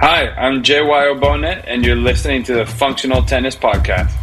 Hi, I'm JY Aubone, and you're listening to the Functional Tennis Podcast.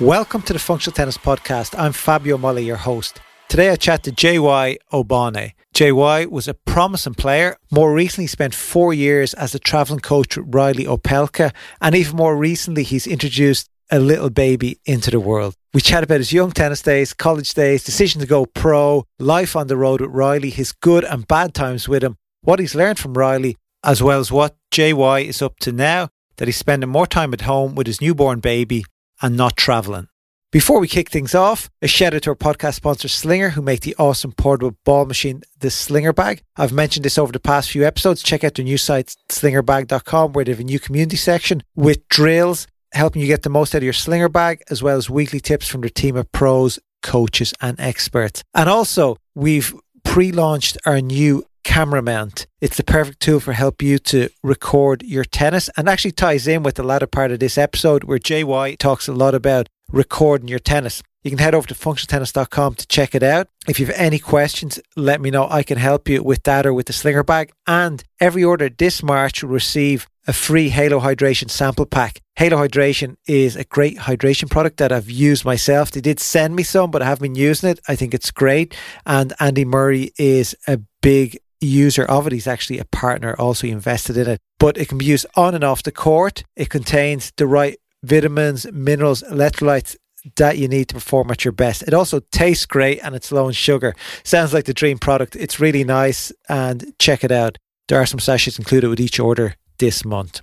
Welcome to the Functional Tennis Podcast. I'm Fabio Molla, your host. Today I chat to JY Aubone. JY was a promising player. More recently, spent four years as a travelling coach with Reilly Opelka, and even more recently, he's introduced a little baby into the world. We chat about his young tennis days, college days, decision to go pro, life on the road with Reilly, his good and bad times with him, what he's learned from Reilly, as well as what JY is up to now that he's spending more time at home with his newborn baby and not travelling. Before we kick things off, a shout out to our podcast sponsor Slinger, who make the awesome portable ball machine, the Slinger Bag. I've mentioned this over the past few episodes. Check out their new site, slingerbag.com, where they have a new community section with drills helping you get the most out of your Slinger Bag, as well as weekly tips from their team of pros, coaches, and experts. And also, we've pre launched our new camera mount. It's the perfect tool for help you to record your tennis and actually ties in with the latter part of this episode where JY talks a lot about recording your tennis. You can head over to functionaltennis.com to check it out. If you have any questions, let me know. I can help you with that or with the slinger bag. And every order this March will receive a free Halo Hydration sample pack. Halo Hydration is a great hydration product that I've used myself. They did send me some, but I haven't been using it. I think it's great. And Andy Murray is a big user of it. He's actually a partner, also invested in it. But it can be used on and off the court. It contains the right vitamins, minerals, electrolytes that you need to perform at your best. It also tastes great and it's low in sugar. Sounds like the dream product. It's really nice and check it out. There are some sachets included with each order this month.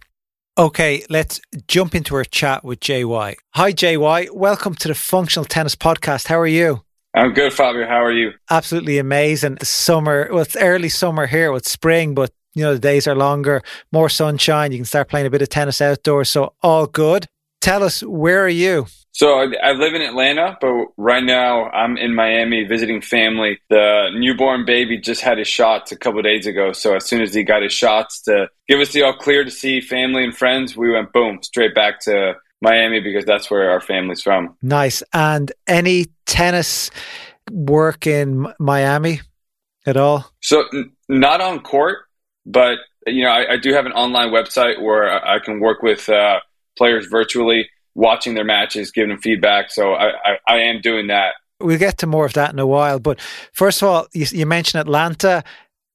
Okay, let's jump into our chat with JY. Hi, JY. Welcome to the Functional Tennis Podcast. How are you? I'm good, Fabio. How are you? Absolutely amazing. The summer, well, it's early summer here, it's spring, but you know, the days are longer, more sunshine. You can start playing a bit of tennis outdoors. So all good tell us where are you? So I live in Atlanta, but right now I'm in Miami visiting family. The newborn baby just had his shots a couple days ago. So as soon as he got his shots to give us the all clear to see family and friends, we went boom straight back to Miami because that's where our family's from. Nice. And any tennis work in Miami at all? So n- not on court, but you know I, I, do have an online website where I, I can work with. Uh, players virtually, watching their matches, giving them feedback. So I, I, I am doing that. We'll get to more of that in a while. But first of all, you, you mentioned Atlanta.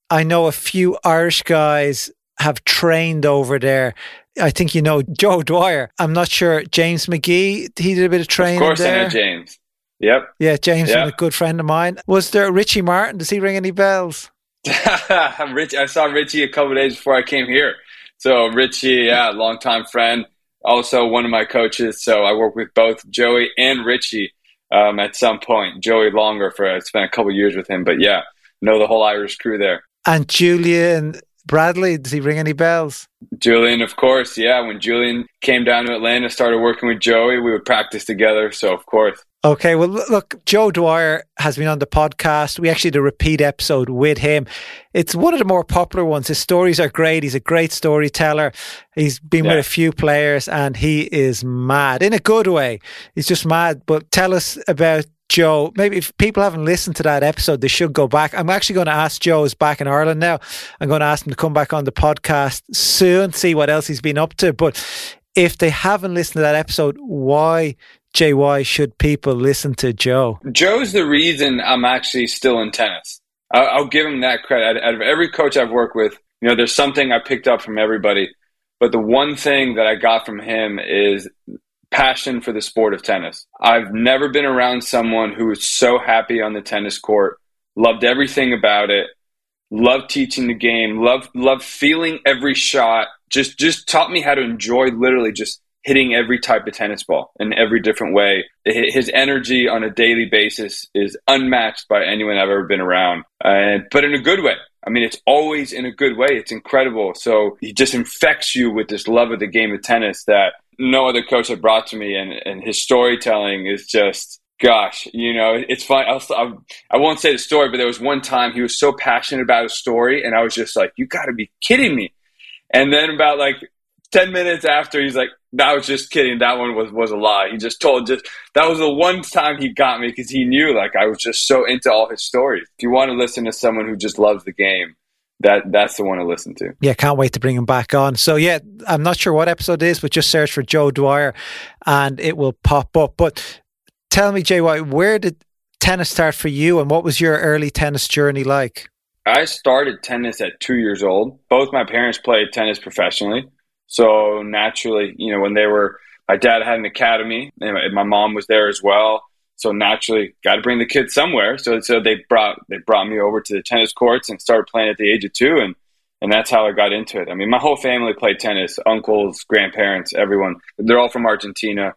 I know a few Irish guys have trained over there. I think you know Joe Dwyer. I'm not sure. James McGee, he did a bit of training. Of course, there. I know James. Yep. Yeah, James yep. is a good friend of mine. Was there Richie Martin? Does he ring any bells? Rich, I saw Richie a couple days before I came here. So Richie, yeah, longtime friend also one of my coaches. So I work with both Joey and Richie um, at some point. Joey longer for I spent a couple years with him, but yeah, know the whole Irish crew there. And Julian Bradley, does he ring any bells? Julian, of course, yeah. When Julian came down to Atlanta, started working with Joey, we would practice together. So of course. Okay, well, look, Joe Dwyer has been on the podcast. We actually did a repeat episode with him. It's one of the more popular ones. His stories are great. He's a great storyteller. He's been yeah. with a few players and he is mad in a good way. He's just mad. But tell us about Joe. Maybe if people haven't listened to that episode, they should go back. I'm actually going to ask Joe is back in Ireland now. I'm going to ask him to come back on the podcast soon, see what else he's been up to. But if they haven't listened to that episode, why JY, should people listen to Joe? Joe's the reason I'm actually still in tennis. I'll, I'll give him that credit. Out of every coach I've worked with, you know, there's something I picked up from everybody. But the one thing that I got from him is passion for the sport of tennis. I've never been around someone who was so happy on the tennis court, loved everything about it, loved teaching the game, loved loved feeling every shot, just just taught me how to enjoy literally just hitting every type of tennis ball in every different way. His energy on a daily basis is unmatched by anyone I've ever been around, uh, but in a good way. I mean, it's always in a good way. It's incredible. So he just infects you with this love of the game of tennis that no other coach had brought to me. And, and his storytelling is just Gosh, you know, it's fun. I'll, I'll, I won't say the story, but there was one time he was so passionate about a story, and I was just like, "You got to be kidding me!" And then about like ten minutes after, he's like, "That was just kidding. That one was was a lie." He just told just that was the one time he got me because he knew like I was just so into all his stories. If you want to listen to someone who just loves the game, that that's the one to listen to. Yeah, can't wait to bring him back on. So yeah, I'm not sure what episode it is, but just search for Joe Dwyer and it will pop up. But tell me, JY, where did tennis start for you and what was your early tennis journey like? I started tennis at two years old. Both my parents played tennis professionally. So naturally, you know, when they were, my dad had an academy and my mom was there as well. So naturally, got to bring the kids somewhere. So, so they brought they brought me over to the tennis courts and started playing at the age of two, and and that's how I got into it. I mean, my whole family played tennis: uncles, grandparents, everyone. They're all from Argentina.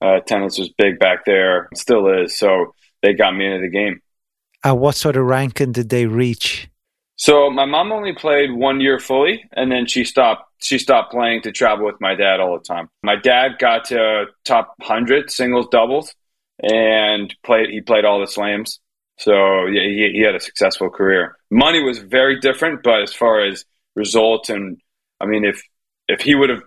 Uh, tennis was big back there, still is. So they got me into the game. Uh, what sort of ranking did they reach? So my mom only played one year fully, and then she stopped. She stopped playing to travel with my dad all the time. My dad got to top hundred singles, doubles, and played. He played all the slams. So yeah, he, he had a successful career. Money was very different, but as far as results and I mean, if if he would have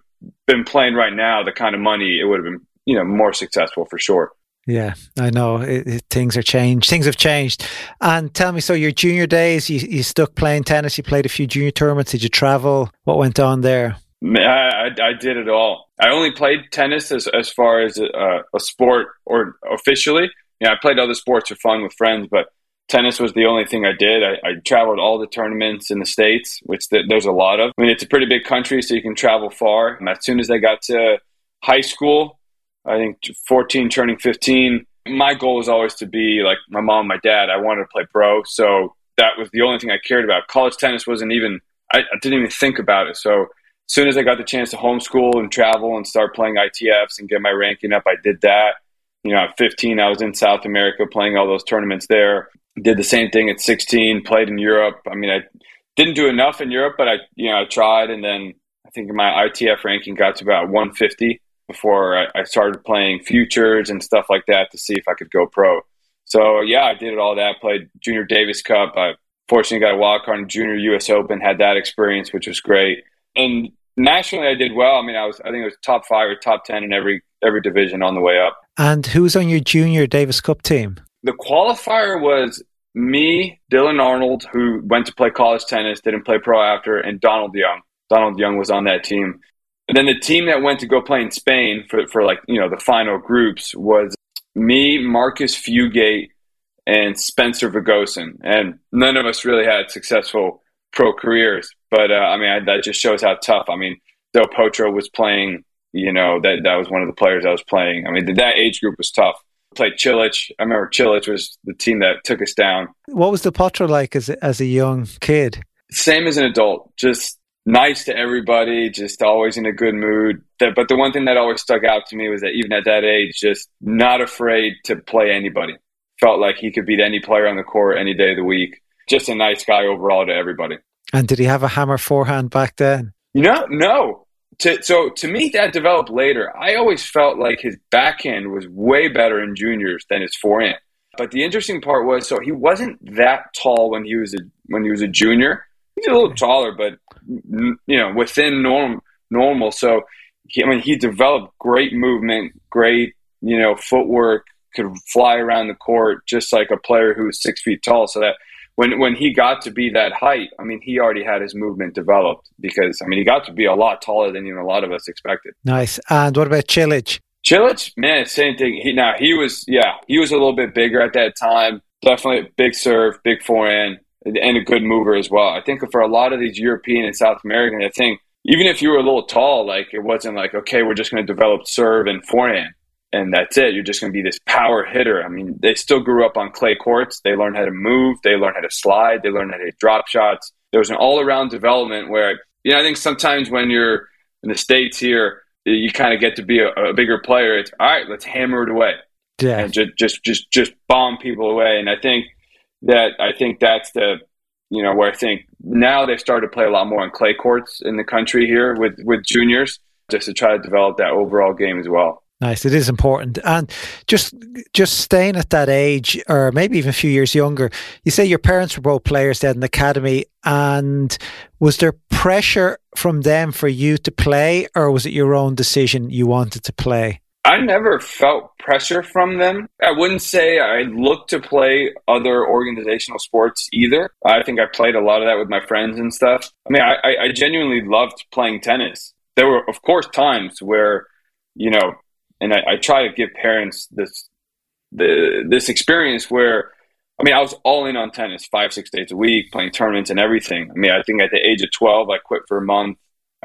been playing right now, the kind of money it would have been you know more successful for sure. Yeah, I know it, it, things are changed. Things have changed. And tell me, so your junior days, you, you stuck playing tennis. You played a few junior tournaments. Did you travel? What went on there? I, I, did it all. I only played tennis as, as far as a, a sport or officially. Yeah, I played other sports for fun with friends, but tennis was the only thing I did. I, I traveled all the tournaments in the states, which th- there's a lot of. I mean, it's a pretty big country, so you can travel far. And as soon as I got to high school, I think 14, turning 15, my goal was always to be like my mom, my dad. I wanted to play pro, so that was the only thing I cared about. College tennis wasn't even. I, I didn't even think about it. So soon as I got the chance to homeschool and travel and start playing ITFs and get my ranking up, I did that. You know, at 15, I was in South America playing all those tournaments there. Did the same thing at 16, played in Europe. I mean, I didn't do enough in Europe, but I, you know, I tried. And then I think my ITF ranking got to about 150 before I, I started playing futures and stuff like that to see if I could go pro. So yeah, I did all that. Played Junior Davis Cup. I fortunately got a wild card in Junior U.S. Open. Had that experience, which was great. And nationally, I did well. I mean, I was I think it was top five or top ten in every every division on the way up. And who's on your Junior Davis Cup team? The qualifier was me, Dylan Arnold, who went to play college tennis, didn't play pro after, and Donald Young. Donald Young was on that team. And then the team that went to go play in Spain for, for like, you know, the final groups was me, Marcus Fugate, and Spencer Vegosen. And none of us really had successful pro careers. But, uh, I mean, I, that just shows how tough. I mean, Del Potro was playing, you know, that, that was one of the players I was playing. I mean, that age group was tough. Played Cilic. I remember Cilic was the team that took us down. What was Del Potro like as, as a young kid? Same as an adult, just nice to everybody, just always in a good mood. But the one thing that always stuck out to me was that even at that age, just not afraid to play anybody. Felt like he could beat any player on the court any day of the week. Just a nice guy overall to everybody. And did he have a hammer forehand back then? You know, no. To, so to me, that developed later. I always felt like his backhand was way better in juniors than his forehand. But the interesting part was, so he wasn't that tall when he was a when he was a junior he's a little hmm. taller, but you know, within norm normal. So, he, I mean, he developed great movement, great you know footwork, could fly around the court just like a player who was six feet tall. So that when when he got to be that height, I mean, he already had his movement developed because I mean, he got to be a lot taller than even a lot of us expected. Nice. And what about Cilic? Cilic, man, same thing. He now he was yeah, he was a little bit bigger at that time. Definitely big serve, big forehand and a good mover as well. I think for a lot of these European and South American, I think even if you were a little tall, like it wasn't like, okay, we're just going to develop serve and forehand and that's it. You're just going to be this power hitter. I mean, they still grew up on clay courts. They learned how to move. They learned how to slide. They learned how to drop shots. There was an all around development where, you know, I think sometimes when you're in the States here, you kind of get to be a, a, bigger player. It's all right, let's hammer it away. Yeah. And just, just, just, just bomb people away. And I think that I think that's the you know where I think now they've started to play a lot more on clay courts in the country here with with juniors just to try to develop that overall game as well. Nice. It is important. And just just staying at that age, or maybe even a few years younger, you say your parents were both players then in the academy. And was there pressure from them for you to play, or was it your own decision you wanted to play? I never felt pressure from them. I wouldn't say I looked to play other organizational sports either. I think I played a lot of that with my friends and stuff. I mean, I, I genuinely loved playing tennis. There were, of course, times where, you know, and I, I try to give parents this the this experience where I mean I was all in on tennis five six days a week playing tournaments and everything. I mean I think at the age of twelve I quit for a month.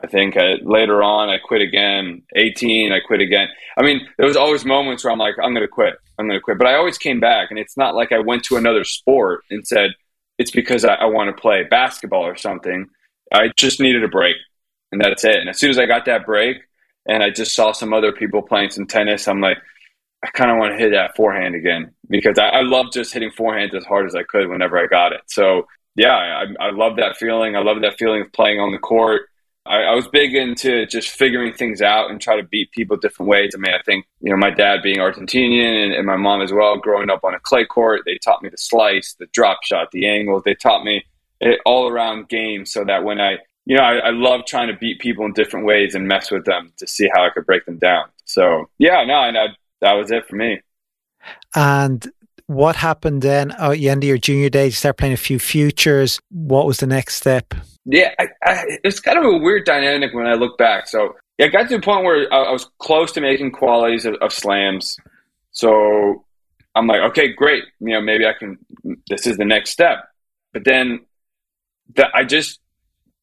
I think I, later on I quit again. Eighteen I quit again. I mean there was always moments where I'm like I'm going to quit. I'm going to quit. But I always came back, and it's not like I went to another sport and said it's because I, I want to play basketball or something. I just needed a break, and that's it. And as soon as I got that break, and I just saw some other people playing some tennis. I'm like, I kind of want to hit that forehand again because I, I love just hitting forehands as hard as I could whenever I got it. So yeah, I, I love that feeling. I love that feeling of playing on the court. I, I, was big into just figuring things out and try to beat people different ways. I mean, I think, you know, my dad being Argentinian and, and my mom as well, growing up on a clay court, they taught me the slice, the drop shot, the angles. They taught me it all around game so that when I you know, I, I, love trying to beat people in different ways and mess with them to see how I could break them down. So yeah, no, and I, that was it for me. And what happened then? Oh, you end of your junior days, you start playing a few futures. What was the next step? Yeah, I, I, it's kind of a weird dynamic when I look back. So yeah, I got to the point where I, I was close to making qualies of, of slams. So I'm like, okay, great. You know, maybe I can. This is the next step. But then, that I just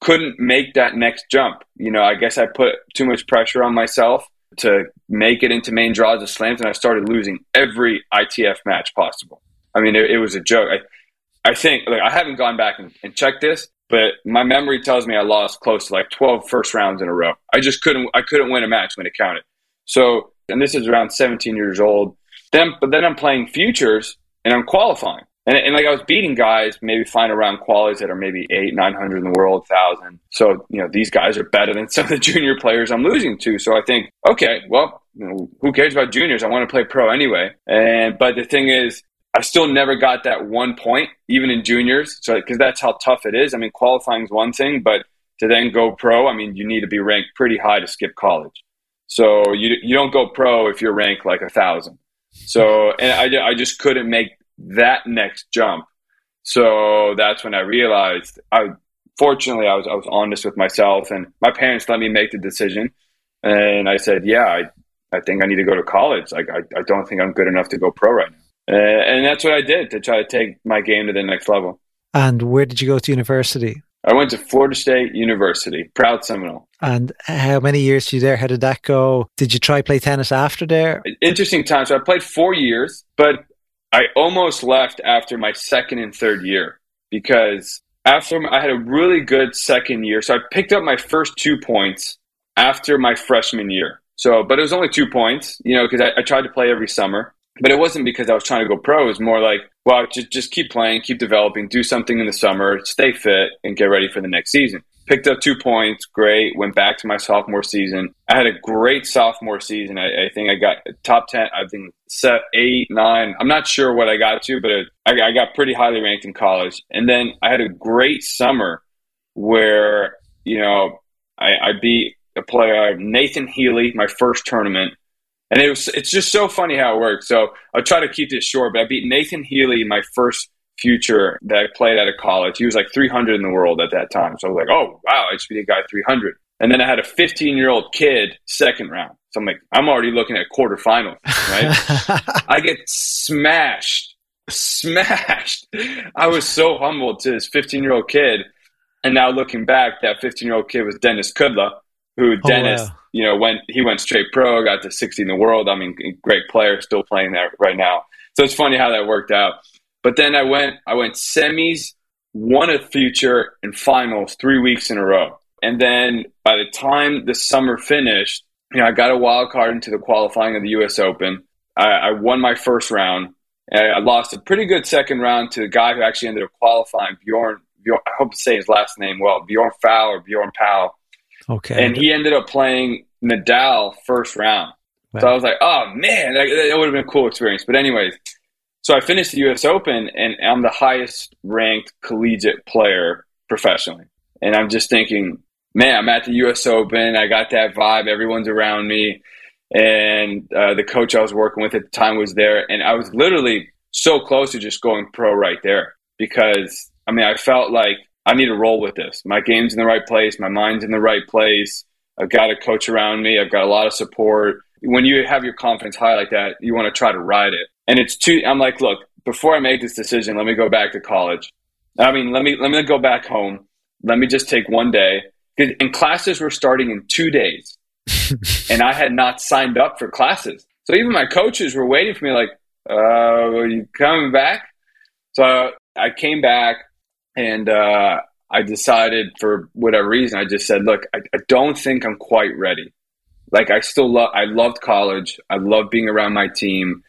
couldn't make that next jump. You know, I guess I put too much pressure on myself to make it into main draws of slams, and I started losing every ITF match possible. I mean, it, it was a joke. I, I think like I haven't gone back and, and, checked this, but my memory tells me I lost close to like 12 first rounds in a row. I just couldn't I couldn't win a match when it counted. So, and this is around 17 years old. Then, but then I'm playing futures and I'm qualifying. And, and, like I was beating guys, maybe flying around qualies that are maybe eight, nine hundred in the world, thousand. So you know these guys are better than some of the junior players I'm losing to. So I think, okay, well, you know, who cares about juniors? I want to play pro anyway. And but the thing is, I still never got that one point, even in juniors. So because that's how tough it is. I mean, qualifying is one thing, but to then go pro, I mean, you need to be ranked pretty high to skip college. So you you don't go pro if you're ranked like a thousand. So and I, I just couldn't make that next jump. So that's when I realized I fortunately I was I was honest with myself and my parents let me make the decision and I said, Yeah, I, I think I need to go to college. Like I, I don't think I'm good enough to go pro right now. Uh, and that's what I did to try to take my game to the next level. And where did you go to university? I went to Florida State University, proud Seminole. And how many years were you there? How did that go? Did you try play tennis after there? Interesting time. So I played four years, but I almost left after my second and third year because after I had a really good second year. So I picked up my first two points after my freshman year. So, but it was only two points, you know, because I, I, tried to play every summer. But it wasn't because I was trying to go pro. It was more like, well, just just keep playing, keep developing, do something in the summer, stay fit, and get ready for the next season picked up two points, great. Went back to my sophomore season. I had a great sophomore season. I, I think I got top ten. I think set eight, nine. I'm not sure what I got to, but it, I, I got pretty highly ranked in college. And then I had a great summer where you know I, I beat a player Nathan Healy, my first tournament. And it was it's just so funny how it works. So I'll try to keep this short, but I beat Nathan Healy my first future that I played at a college. He was like 300 in the world at that time. So I was like, oh, wow, I just beat a guy 300. And then I had a 15 year old kid second round. So I'm like, I'm already looking at quarterfinals, right? I get smashed, smashed. I was so humbled to this 15 year old kid. And now looking back, that 15 year old kid was Denis Kudla, who oh, Dennis, wow. you know, went, he went straight pro, got to 60 in the world. I mean, great player, still playing there right now. So it's funny how that worked out. But then I went, I went semis, won a future, and finals three weeks in a row. And then by the time the summer finished, you know, I got a wild card into the qualifying of the U.S. Open. I, I won my first round. I lost a pretty good second round to the guy who actually ended up qualifying, Bjorn. Bjorn I hope to say his last name well, Bjorn Phau or Bjorn Powell. Okay. And he ended up playing Nadal first round. Wow. So I was like, oh man, that, that would have been a cool experience. But anyways, so I finished the U.S. Open, and I'm the highest ranked collegiate player professionally. And I'm just thinking, man, I'm at the U.S. Open. I got that vibe. Everyone's around me, and uh, the coach I was working with at the time was there, and I was literally so close to just going pro right there because I mean I felt like I need to roll with this. My game's in the right place. My mind's in the right place. I've got a coach around me. I've got a lot of support. When you have your confidence high like that, you want to try to ride it. And it's too. I'm like, look, before I make this decision, let me go back to college. I mean, let me let me go back home. Let me just take one day. And classes were starting in two days, and I had not signed up for classes. So even my coaches were waiting for me, like, uh, "Are you coming back?" So I came back, and uh, I decided for whatever reason, I just said, "Look, I, I don't think I'm quite ready." Like I still love. I loved college. I loved being around my team.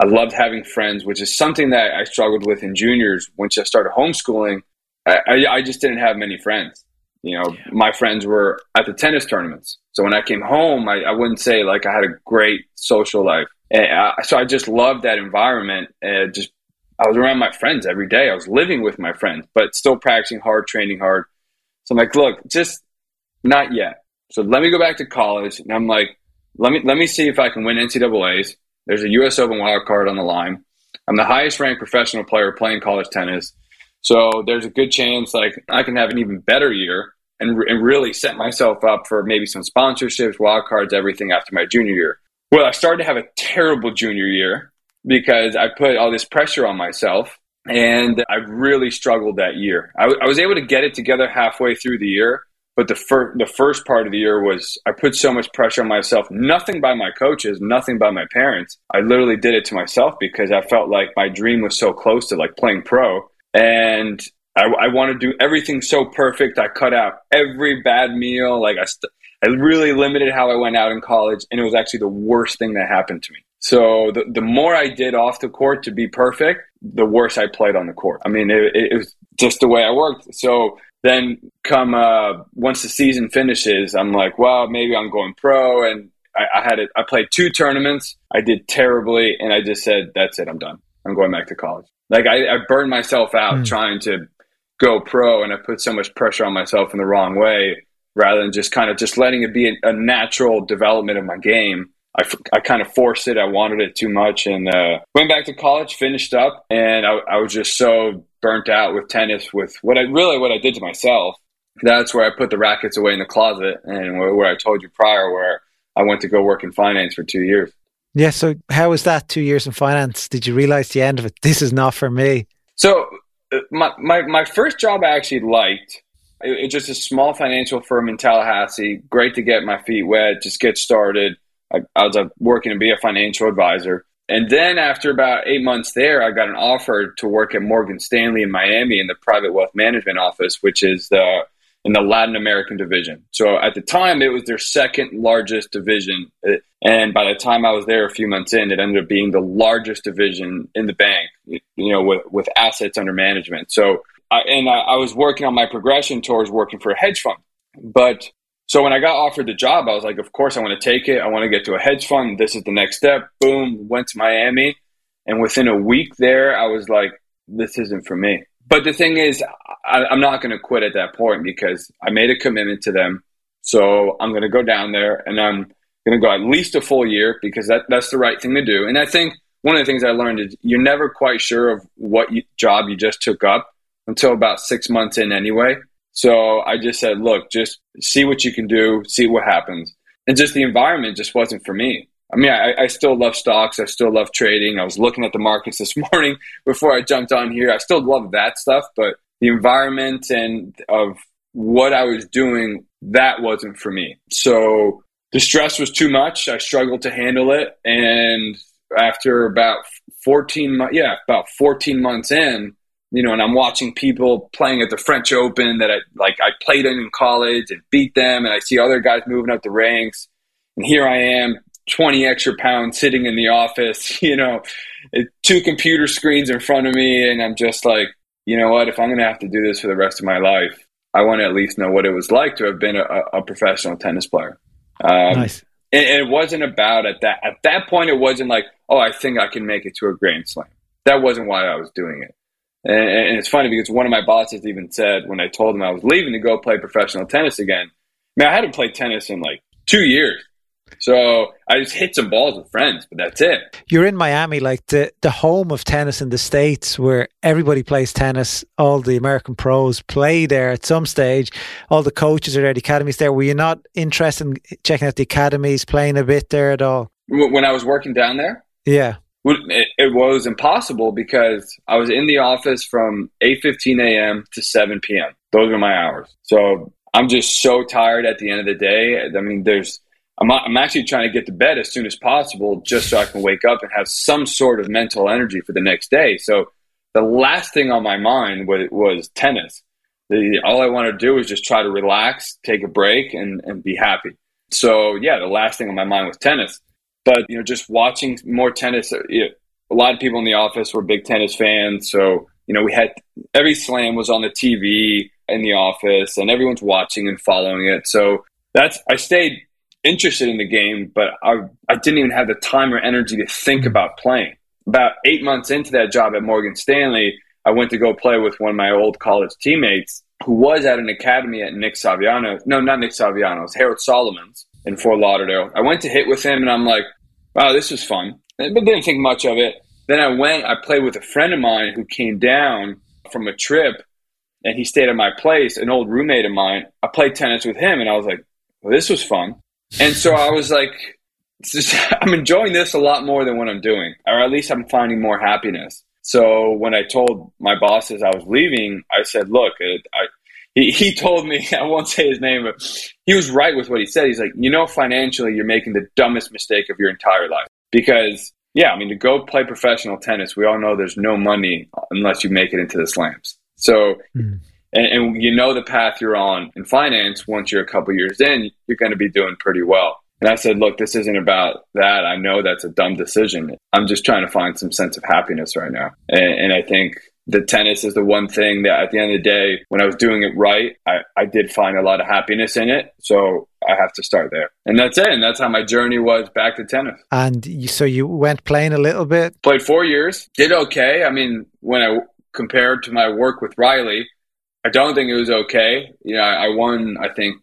I loved having friends, which is something that I struggled with in juniors. Once I started homeschooling, I, I, I just didn't have many friends. You know, yeah. my friends were at the tennis tournaments. So when I came home, I, I wouldn't say like I had a great social life. And I, so I just loved that environment. And just I was around my friends every day. I was living with my friends, but still practicing hard, training hard. So I'm like, look, just not yet. So let me go back to college. And I'm like, let me let me see if I can win NCAA's. There's a U.S. Open wild card on the line. I'm the highest ranked professional player playing college tennis. So there's a good chance like I can have an even better year and, and really set myself up for maybe some sponsorships, wild cards, everything after my junior year. Well, I started to have a terrible junior year because I put all this pressure on myself and I really struggled that year. I, w- I was able to get it together halfway through the year, but the first the first part of the year was I put so much pressure on myself. Nothing by my coaches, nothing by my parents. I literally did it to myself because I felt like my dream was so close to like playing pro, and I, I want to do everything so perfect. I cut out every bad meal. Like I, st- I really limited how I went out in college, and it was actually the worst thing that happened to me. So the, the more I did off the court to be perfect, the worse I played on the court. I mean, it, it was just the way I worked. So then come uh, once the season finishes, I'm like, well, maybe I'm going pro. And I, I had it. I played two tournaments. I did terribly, and I just said, that's it. I'm done. I'm going back to college. Like I, I burned myself out mm. trying to go pro, and I put so much pressure on myself in the wrong way rather than just kind of just letting it be a, a natural development of my game. I, I kind of forced it. I wanted it too much and uh, went back to college, finished up, and I, I was just so burnt out with tennis with what I really what I did to myself. That's where I put the rackets away in the closet and where, where I told you prior where I went to go work in finance for two years. Yeah. So how was that two years in finance? Did you realize the end of it? This is not for me. So uh, my, my, my first job I actually liked. It, just a small financial firm in Tallahassee. Great to get my feet wet, just get started. I, I was uh, working to be a financial advisor. And then after about eight months there, I got an offer to work at Morgan Stanley in Miami in the private wealth management office, which is the in the Latin American division. So at the time, it was their second largest division. Uh, and by the time I was there a few months in, it ended up being the largest division in the bank, you know, with, with assets under management. So, I, and I, I was working on my progression towards working for a hedge fund. But so when I got offered the job, I was like, of course I want to take it. I want to get to a hedge fund. This is the next step. Boom, went to Miami. And within a week there, I was like, this isn't for me. But the thing is, I, am not going to quit at that point because I made a commitment to them. So I'm going to go down there and I'm going to go at least a full year because that, that's the right thing to do. And I think one of the things I learned is you're never quite sure of what you, job you just took up until about six months in anyway. So I just said, look, just see what you can do, see what happens. And just the environment just wasn't for me. I mean, I, I, still love stocks. I still love trading. I was looking at the markets this morning before I jumped on here. I still love that stuff, but the environment and of what I was doing, that wasn't for me. So the stress was too much. I struggled to handle it. And after about 14 months, yeah, about 14 months in, you know, and I'm watching people playing at the French Open that I like I played in in college and beat them, and I see other guys moving up the ranks, and here I am, 20 extra pounds sitting in the office, you know, two computer screens in front of me, and I'm just like, you know what? If I'm going to have to do this for the rest of my life, I want to at least know what it was like to have been a, a professional tennis player. Um, nice. And, and it wasn't about at that at that point. It wasn't like, oh, I think I can make it to a Grand Slam. That wasn't why I was doing it. And, and it's funny because one of my bosses even said when I told him I was leaving to go play professional tennis again, man, I hadn't played tennis in like two years. So I just hit some balls with friends, but that's it. You're in Miami, like the, the home of tennis in the States, where everybody plays tennis. All the American pros play there at some stage. All the coaches are there, the academies there. Were you not interested in checking out the academies, playing a bit there at all? When I was working down there? Yeah. It, was impossible because I was in the office from 8.15 a.m. to 7 p.m. Those are my hours. So I'm just so tired at the end of the day. I mean, there's I'm, I'm actually trying to get to bed as soon as possible just so I can wake up and have some sort of mental energy for the next day. So the last thing on my mind was, was tennis. The, all I want to do is just try to relax, take a break, and, and be happy. So yeah, the last thing on my mind was tennis. But you know, just watching more tennis. Uh, you know, a lot of people in the office were big tennis fans, so you know, we had every slam was on the TV in the office, and everyone's watching and following it. So that's I stayed interested in the game, but I, I didn't even have the time or energy to think about playing. About eight months into that job at Morgan Stanley, I went to go play with one of my old college teammates who was at an academy at Nick Saviano. No, not Nick Saviano's, Harold Solomon's in Fort Lauderdale. I went to hit with him and I'm like, wow, this is fun. But didn't think much of it. Then I went, I played with a friend of mine who came down from a trip and he stayed at my place, an old roommate of mine. I played tennis with him and I was like, well, this was fun. And so I was like, just, I'm enjoying this a lot more than what I'm doing, or at least I'm finding more happiness. So when I told my bosses I was leaving, I said, look, I, he, he told me, I won't say his name, but he was right with what he said. He's like, you know, financially, you're making the dumbest mistake of your entire life. Because, yeah, I mean, to go play professional tennis, we all know there's no money unless you make it into the slams. So, mm and, and you know the path you're on in finance once you're a couple years in you're going to be doing pretty well and i said look this isn't about that i know that's a dumb decision i'm just trying to find some sense of happiness right now and, and i think the tennis is the one thing that at the end of the day when i was doing it right I, I did find a lot of happiness in it. So i have to start there. And that's it. And that's how my journey was back to tennis. And you, so you went playing a little bit? Played four years. Did okay. I mean when i compared to my work with reilly I don't think it was okay. You know, I, I won, I think,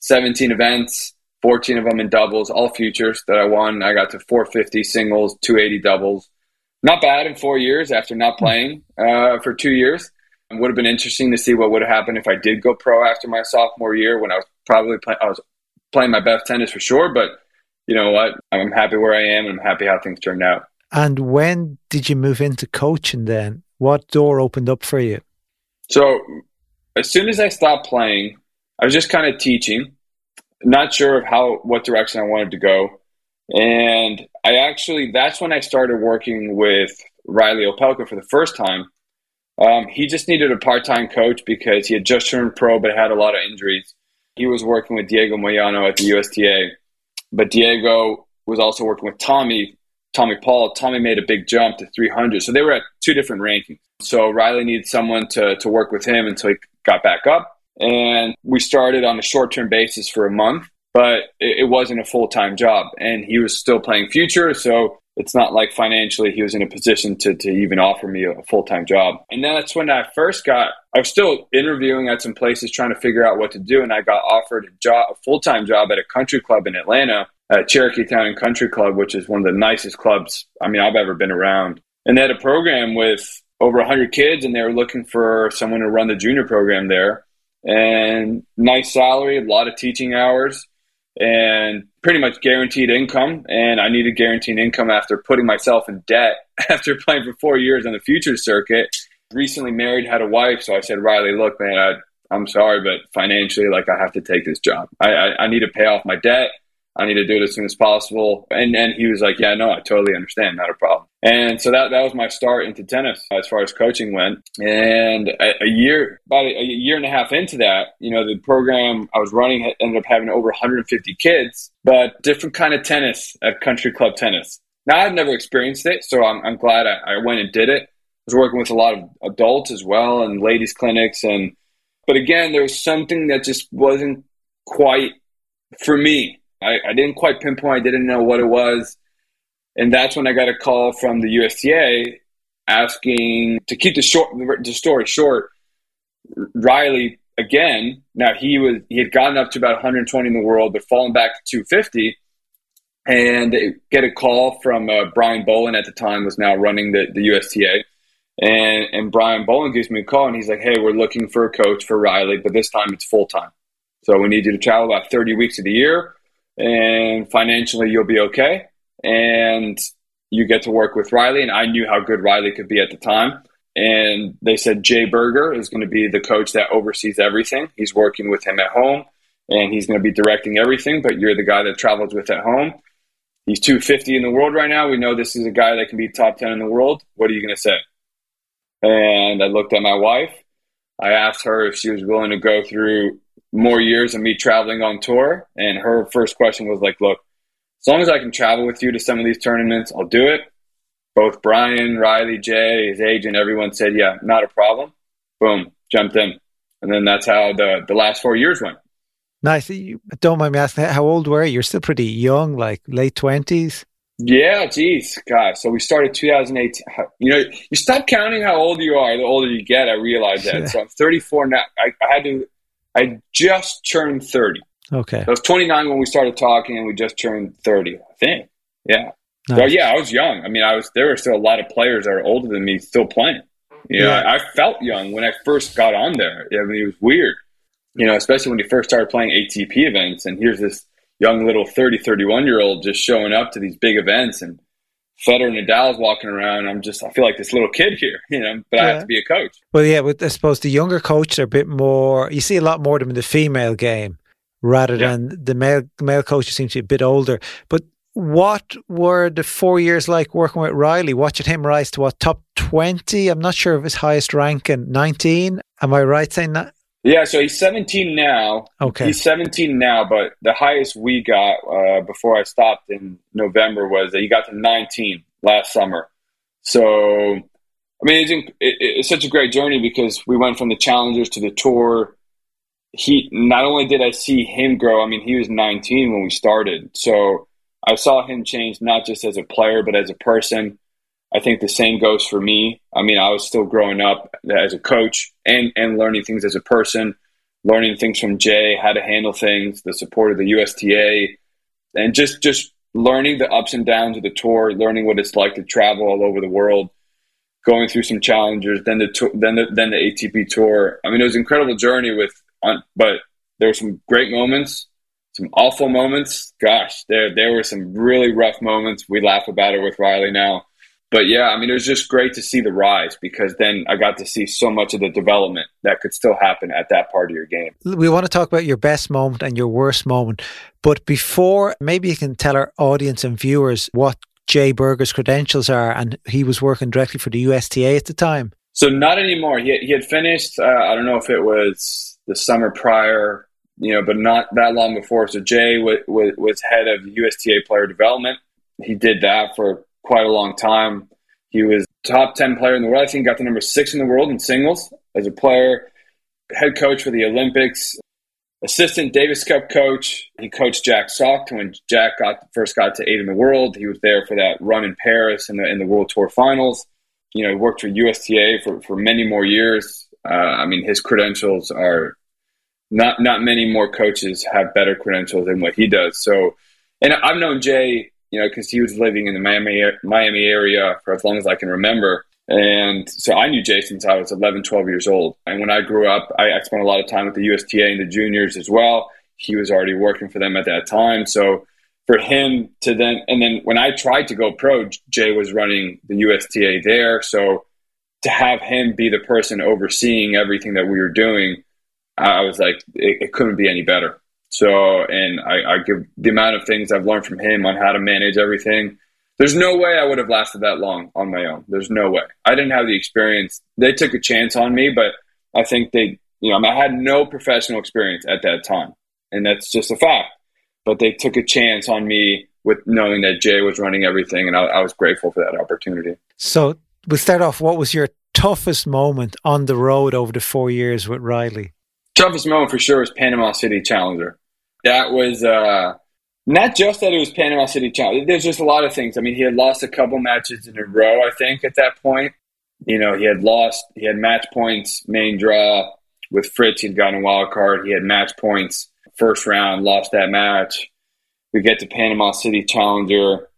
17 events, 14 of them in doubles, all futures that I won. I got to 450 singles, 280 doubles. Not bad in four years after not playing uh, for two years. It would have been interesting to see what would have happened if I did go pro after my sophomore year when I was probably play- I was playing my best tennis for sure. But you know what? I'm happy where I am and I'm happy how things turned out. And when did you move into coaching then? What door opened up for you? So as soon as I stopped playing, I was just kind of teaching, not sure of how what direction I wanted to go. And I actually that's when I started working with Reilly Opelka for the first time. Um, he just needed a part-time coach because he had just turned pro but had a lot of injuries. He was working with Diego Moyano at the USTA, but Diego was also working with Tommy, Tommy Paul. Tommy made a big jump to 300, so they were at two different rankings. So Reilly needed someone to to work with him until he got back up. And we started on a short term basis for a month, but it, it wasn't a full time job. And he was still playing future. So it's not like financially he was in a position to, to even offer me a full time job. And that's when I first got, I was still interviewing at some places trying to figure out what to do. And I got offered a job, a full time job at a country club in Atlanta at Cherokee Town Country Club, which is one of the nicest clubs I mean I've ever been around. And they had a program with over 100 kids and they were looking for someone to run the junior program there and nice salary a lot of teaching hours and pretty much guaranteed income. And i needed guaranteed income after putting myself in debt after playing for four years on the futures circuit. Recently married had a wife so i said reilly look man I, i'm sorry but financially like i have to take this job. I, I, I need to pay off my debt I need to do it as soon as possible. And and he was like, Yeah, no, I totally understand, not a problem. And so that that was my start into tennis as far as coaching went. And a, a year, about a, a, year and a half into that, you know, the program I was running ended up having over 150 kids, but different kind of tennis at country club tennis. Now I've never experienced it, so I'm, I'm glad I, I went and did it. I was working with a lot of adults as well and ladies clinics and but again there was something that just wasn't quite for me I, I didn't quite pinpoint. I didn't know what it was. And that's when I got a call from the USTA asking to keep the short the story short. Reilly again. Now he was he had gotten up to about 120 in the world, but fallen back to 250. And get a call from uh, Brian Boland at the time was now running the, the USTA. And, and Brian Boland gives me a call and he's like, Hey, we're looking for a coach for Reilly, but this time it's full time. So we need you to travel about 30 weeks of the year and financially you'll be okay. And you get to work with Reilly. And I knew how good Reilly could be at the time. And they said Jay Berger is going to be the coach that oversees everything. He's working with him at home and he's going to be directing everything, but you're the guy that travels with at home. He's 250 in the world right now. We know this is a guy that can be top 10 in the world. What are you going to say? And I looked at my wife. I asked her if she was willing to go through more years of me traveling on tour. And her first question was like, look, as long as I can travel with you to some of these tournaments, I'll do it. Both Brian, Reilly, Jay, his agent, everyone said, yeah, not a problem. Boom, jumped in. And then that's how the, the last four years went. Nice. You don't mind me asking, how old were you? You're still pretty young, like late 20s? Yeah, geez, gosh. So we started 2018. You know, you stop counting how old you are. The older you get, I realize that. Yeah. So I'm 34 now. I, I had to. I just turned 30. Okay. I was 29 when we started talking, and we just turned 30. I think. Yeah. Nice. So yeah, I was young. I mean, I was. There were still a lot of players that are older than me still playing. You know, yeah. I, I felt young when I first got on there. I mean, it was weird. You know, especially when you first started playing ATP events, and here's this young little 30, 31 year old just showing up to these big events and Federer and Nadal's walking around. I'm just, I feel like this little kid here, you know, but yeah. I have to be a coach. Well, yeah, but I suppose the younger coaches are a bit more, you see a lot more of them in the female game rather yeah. than the male, male coaches seem to be a bit older. But what were the four years like working with Reilly, watching him rise to what, top 20? I'm not sure of his highest rank in 19. Am I right saying that? Yeah, so he's 17 now. Okay. He's 17 now, but the highest we got uh, before I stopped in November was that he got to 19 last summer. So, I mean, it's, it, it's such a great journey because we went from the challengers to the tour. He not only did I see him grow. I mean, he was 19 when we started, so I saw him change not just as a player but as a person. I think the same goes for me. I mean, I was still growing up as a coach and, and learning things as a person, learning things from Jay, how to handle things, the support of the USTA, and just, just learning the ups and downs of the tour, learning what it's like to travel all over the world, going through some challenges, then the, then the, then the ATP tour. I mean, it was an incredible journey with, but there were some great moments, some awful moments. Gosh, there, there were some really rough moments. We laugh about it with Reilly now but yeah, I mean, it was just great to see the rise because then I got to see so much of the development that could still happen at that part of your game. We want to talk about your best moment and your worst moment. But before, maybe you can tell our audience and viewers what Jay Berger's credentials are. And he was working directly for the USTA at the time. So, not anymore. He, he had finished, uh, I don't know if it was the summer prior, you know, but not that long before. So, Jay w- w- was head of USTA player development. He did that for quite a long time. He was top 10 player in the world. I think got the number six in the world in singles as a player, head coach for the Olympics, assistant Davis Cup coach. He coached Jack Sock when Jack got first got to eight in the world. He was there for that run in Paris in the in the World Tour Finals. You know, he worked for USTA for, for many more years. Uh, I mean, his credentials are not not many more coaches have better credentials than what he does. So, and I've known Jay you know, because he was living in the Miami Miami area for as long as I can remember. And so I knew Jason since I was 11, 12 years old. And when I grew up, I, I spent a lot of time with the USTA and the juniors as well. He was already working for them at that time. So for him to then, and then when I tried to go pro, Jay was running the USTA there. So to have him be the person overseeing everything that we were doing, I was like, it, it couldn't be any better. So, and I, I give the amount of things I've learned from him on how to manage everything. There's no way I would have lasted that long on my own. There's no way. I didn't have the experience. They took a chance on me, but I think they, you know, I had no professional experience at that time. And that's just a fact. But they took a chance on me with knowing that Jay was running everything. And I, I was grateful for that opportunity. So we'll start off. What was your toughest moment on the road over the four years with Reilly? Toughest moment for sure was Panama City Challenger. That was uh, not just that it was Panama City Challenger. There's just a lot of things. I mean, he had lost a couple matches in a row, I think, at that point. You know, he had lost, he had match points, main draw with Fritz. He'd gotten a wild card. He had match points, first round, lost that match. We get to Panama City Challenger.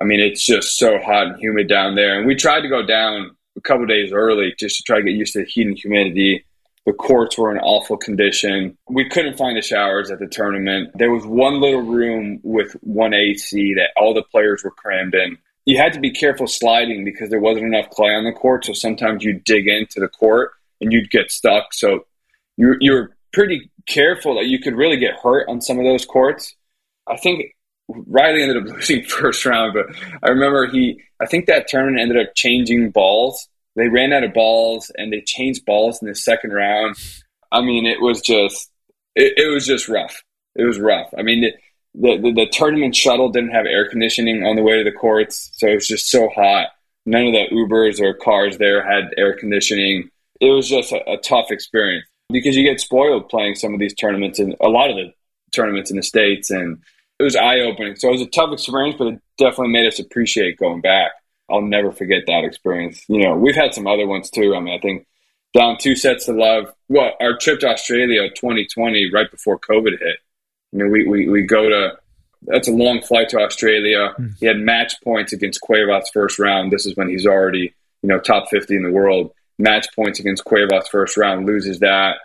I mean, it's just so hot and humid down there. And we tried to go down a couple days early just to try to get used to the heat and humidity. The courts were in awful condition. We couldn't find the showers at the tournament. There was one little room with one AC that all the players were crammed in. You had to be careful sliding because there wasn't enough clay on the court. So sometimes you'd dig into the court and you'd get stuck. So you, you were pretty careful that you could really get hurt on some of those courts. I think Reilly ended up losing first round, but I remember he, I think that tournament ended up changing balls they ran out of balls and they changed balls in the second round. I mean, it was just it, it was just rough. It was rough. I mean, the, the, the tournament shuttle didn't have air conditioning on the way to the courts, so it was just so hot. None of the Ubers or cars there had air conditioning. It was just a, a tough experience because you get spoiled playing some of these tournaments and a lot of the tournaments in the states, and it was eye opening. So it was a tough experience, but it definitely made us appreciate going back. I'll never forget that experience. You know, we've had some other ones too. I mean, I think down two sets to love. Well, our trip to Australia 2020, right before COVID hit. You know, we, we, we go to, that's a long flight to Australia. Mm. He had match points against Cuevas first round. This is when he's already, you know, top 50 in the world. Match points against Cuevas first round, loses that.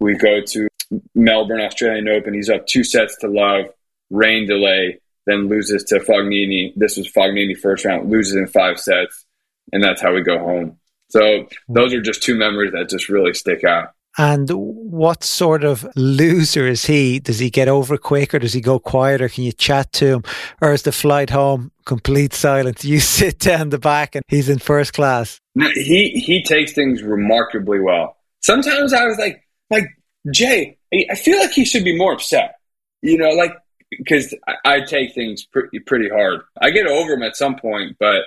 We go to Melbourne Australian Open. He's up two sets to love, rain delay then loses to Fognini. This was Fognini first round, loses in five sets, and that's how we go home. So those are just two memories that just really stick out. And what sort of loser is he? Does he get over quick or does he go quieter? Can you chat to him? Or is the flight home complete silence? You sit down the back and he's in first class. No, he he takes things remarkably well. Sometimes I was like, like Jay, I feel like he should be more upset. You know, like because I, take things pretty pretty hard. I get over them at some point, but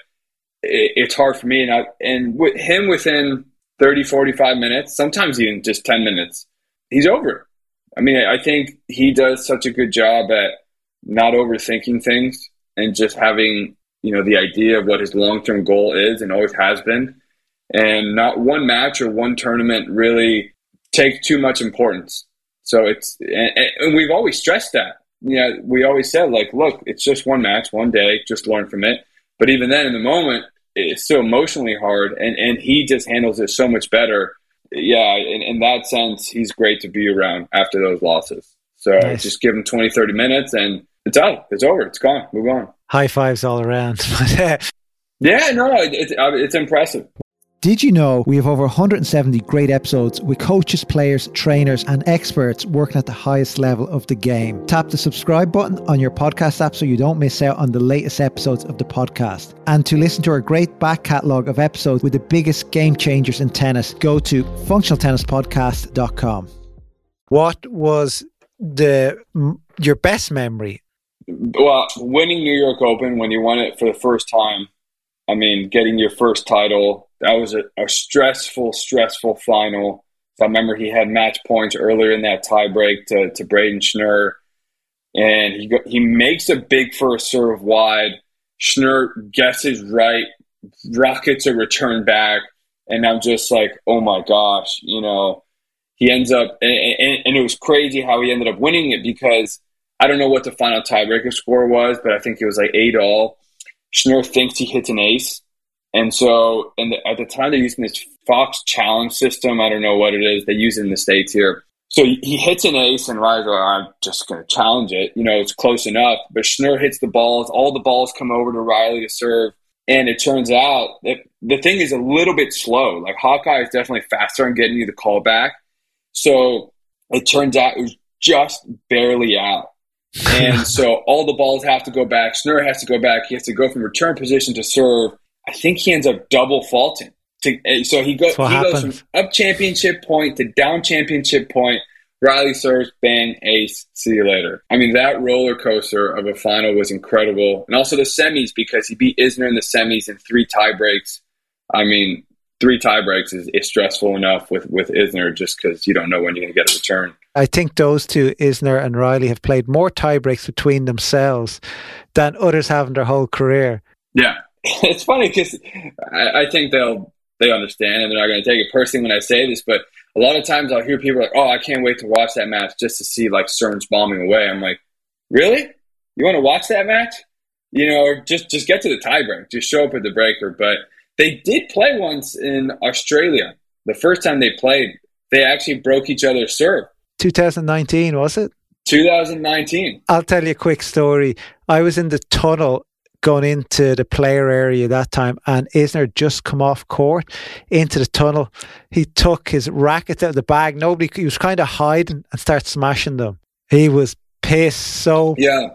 it, it's hard for me. And I, and with him within 30, 45 minutes, sometimes even just 10 minutes, he's over it. I mean, I think he does such a good job at not overthinking things and just having, you know, the idea of what his long term goal is and always has been. And not one match or one tournament really takes too much importance. So it's, and, and we've always stressed that you know, we always said like, look, it's just one match, one day, just learn from it. But even then, in the moment, it's so emotionally hard, and and he just handles it so much better. Yeah, in, in that sense, he's great to be around after those losses. So nice. just give him 20, 30 minutes, and it's out. It's over. It's gone. Move on. High fives all around. yeah, no, it's it's impressive. Did you know we have over 170 great episodes with coaches, players, trainers, and experts working at the highest level of the game? Tap the subscribe button on your podcast app so you don't miss out on the latest episodes of the podcast. And to listen to our great back catalogue of episodes with the biggest game changers in tennis, go to functionaltennispodcast.com. What was the your best memory? Well, winning New York Open when you won it for the first time. I mean, getting your first title that was a, a stressful, stressful final. So I remember he had match points earlier in that tiebreak to, to Brayden Schnur. And he, go, he makes a big first serve wide. Schnur guesses right, rockets a return back. And I'm just like, oh my gosh, you know, he ends up, and, and, and, it was crazy how he ended up winning it because I don't know what the final tiebreaker score was, but I think it was like eight all. Schnur thinks he hits an ace, and so, and the, at the time, they're using this Fox challenge system. I don't know what it is. They use it in the States here. So he hits an ace, and Reilly's like, oh, I'm just going to challenge it. You know, it's close enough. But Schnur hits the balls. All the balls come over to Reilly to serve. And it turns out that the thing is a little bit slow. Like Hawkeye is definitely faster on getting you the call back. So it turns out it was just barely out. And so all the balls have to go back. Schnur has to go back. He has to go from return position to serve. I think he ends up double faulting. To, eh, so he, go, he goes from up championship point to down championship point. Reilly serves, bang, ace, see you later. I mean, that roller coaster of a final was incredible. And also the semis because he beat Isner in the semis in three tie breaks. I mean, three tie breaks is, is stressful enough with, with Isner just because you don't know when you're going to get a return. I think those two, Isner and Reilly, have played more tiebreaks between themselves than others have in their whole career. Yeah, it's funny because I, I, think they'll they understand and they're not going to take it personally when I say this, but a lot of times I'll hear people like, "Oh, I can't wait to watch that match just to see like Stearns bombing away." I'm like, "Really? You want to watch that match? You know, or just just get to the tiebreak, just show up at the breaker." But they did play once in Australia. The first time they played, they actually broke each other's serve. 2019 was it? 2019. I'll tell you a quick story. I was in the tunnel going into the player area that time, and Isner just come off court into the tunnel. He took his rackets out of the bag. Nobody, he was kind of hiding and start smashing them. He was pissed, so yeah,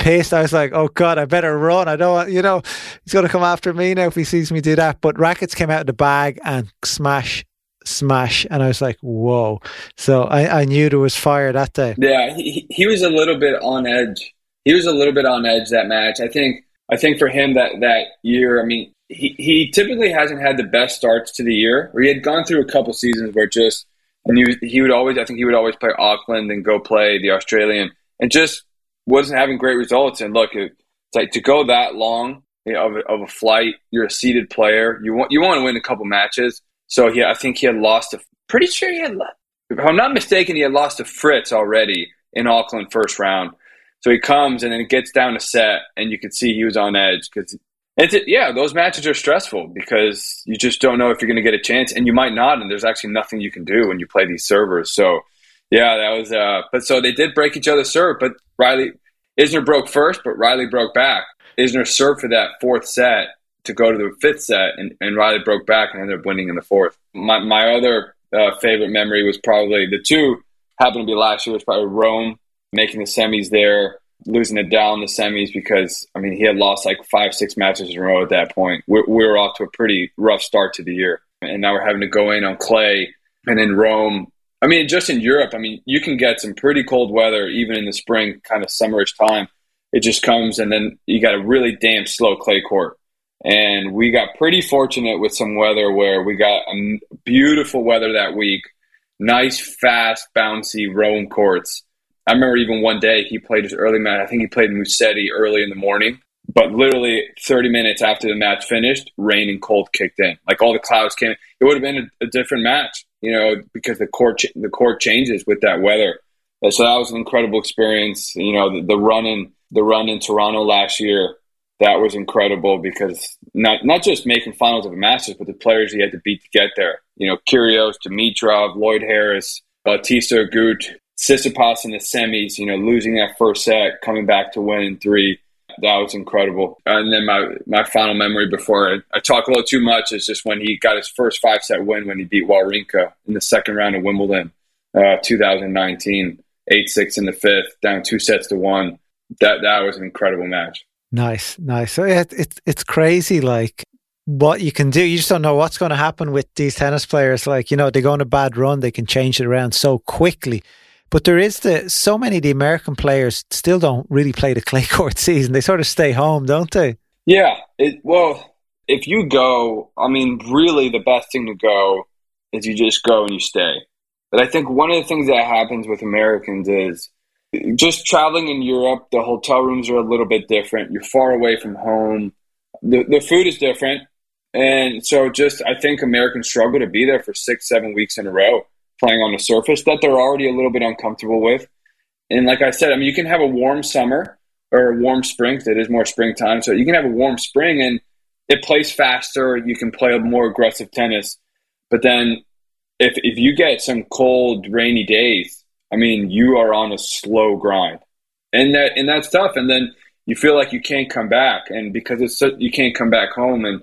pissed. I was like, oh god, I better run. I don't, want, you know, he's going to come after me now if he sees me do that. But rackets came out of the bag and smash smash and I was like, whoa. So I, I knew there was fire that day. Yeah, he, he was a little bit on edge. He was a little bit on edge that match. I think I think for him that that year, I mean, he, he typically hasn't had the best starts to the year. Where he had gone through a couple seasons where just and he, he would always I think he would always play Auckland and go play the Australian and just wasn't having great results. And look, it's like to go that long you know, of, a, of a flight, you're a seeded player. You want you want to win a couple matches. So yeah, I think he had lost a pretty sure he had if I'm not mistaken, he had lost to Fritz already in Auckland first round. So he comes and then it gets down to set, and you can see he was on edge because it's yeah, those matches are stressful because you just don't know if you're going to get a chance, and you might not, and there's actually nothing you can do when you play these servers. So yeah, that was uh, but so they did break each other's serve, but Reilly Isner broke first, but Reilly broke back. Isner served for that fourth set to go to the fifth set, and, and Reilly broke back and ended up winning in the fourth. My my other uh, favorite memory was probably the two happened to be last year was probably Rome making the semis there, losing it down the semis because I mean he had lost like five, six matches in a row at that point. We, we were off to a pretty rough start to the year, and now we're having to go in on clay. And in Rome, I mean, just in Europe, I mean, you can get some pretty cold weather even in the spring, kind of summerish time. It just comes, and then you got a really damn slow clay court. And we got pretty fortunate with some weather where we got beautiful weather that week. Nice, fast, bouncy Rome courts I remember even one day he played his early match. I think he played Musetti early in the morning, but literally 30 minutes after the match finished, rain and cold kicked in. Like all the clouds came. It would have been a, a different match, you know, because the court ch- the court changes with that weather. So that was an incredible experience. You know, the, the run in the run in Toronto last year that was incredible because not not just making finals of a Masters, but the players he had to beat to get there. You know, Kyrgios, Dimitrov, Lloyd Harris, Bautista Agut, Tsitsipas in the semis, you know, losing that first set, coming back to win in three. That was incredible. And then my, my final memory before I, I talk a little too much is just when he got his first five set win when he beat Wawrinka in the second round of Wimbledon, uh, 2019, 8 6 in the fifth, down two sets to one. That, that was an incredible match. Nice, nice. It, it, it's crazy, like what you can do. You just don't know what's going to happen with these tennis players. Like, you know, they go on a bad run, they can change it around so quickly. But there is the so many the American players still don't really play the clay court season. They sort of stay home, don't they? Yeah. It, well, if you go, I mean, really, the best thing to go is you just go and you stay. But I think one of the things that happens with Americans is just traveling in Europe. The hotel rooms are a little bit different. You're far away from home. The the food is different, and so just I think Americans struggle to be there for six, seven weeks in a row playing on the surface that they're already a little bit uncomfortable with. And like I said, I mean, you can have a warm summer or a warm spring. It is more springtime, so you can have a warm spring and it plays faster. You can play a more aggressive tennis. But then, if if you get some cold, rainy days, I mean, you are on a slow grind, and that and that's tough. And then you feel like you can't come back, and because it's so, you can't come back home, and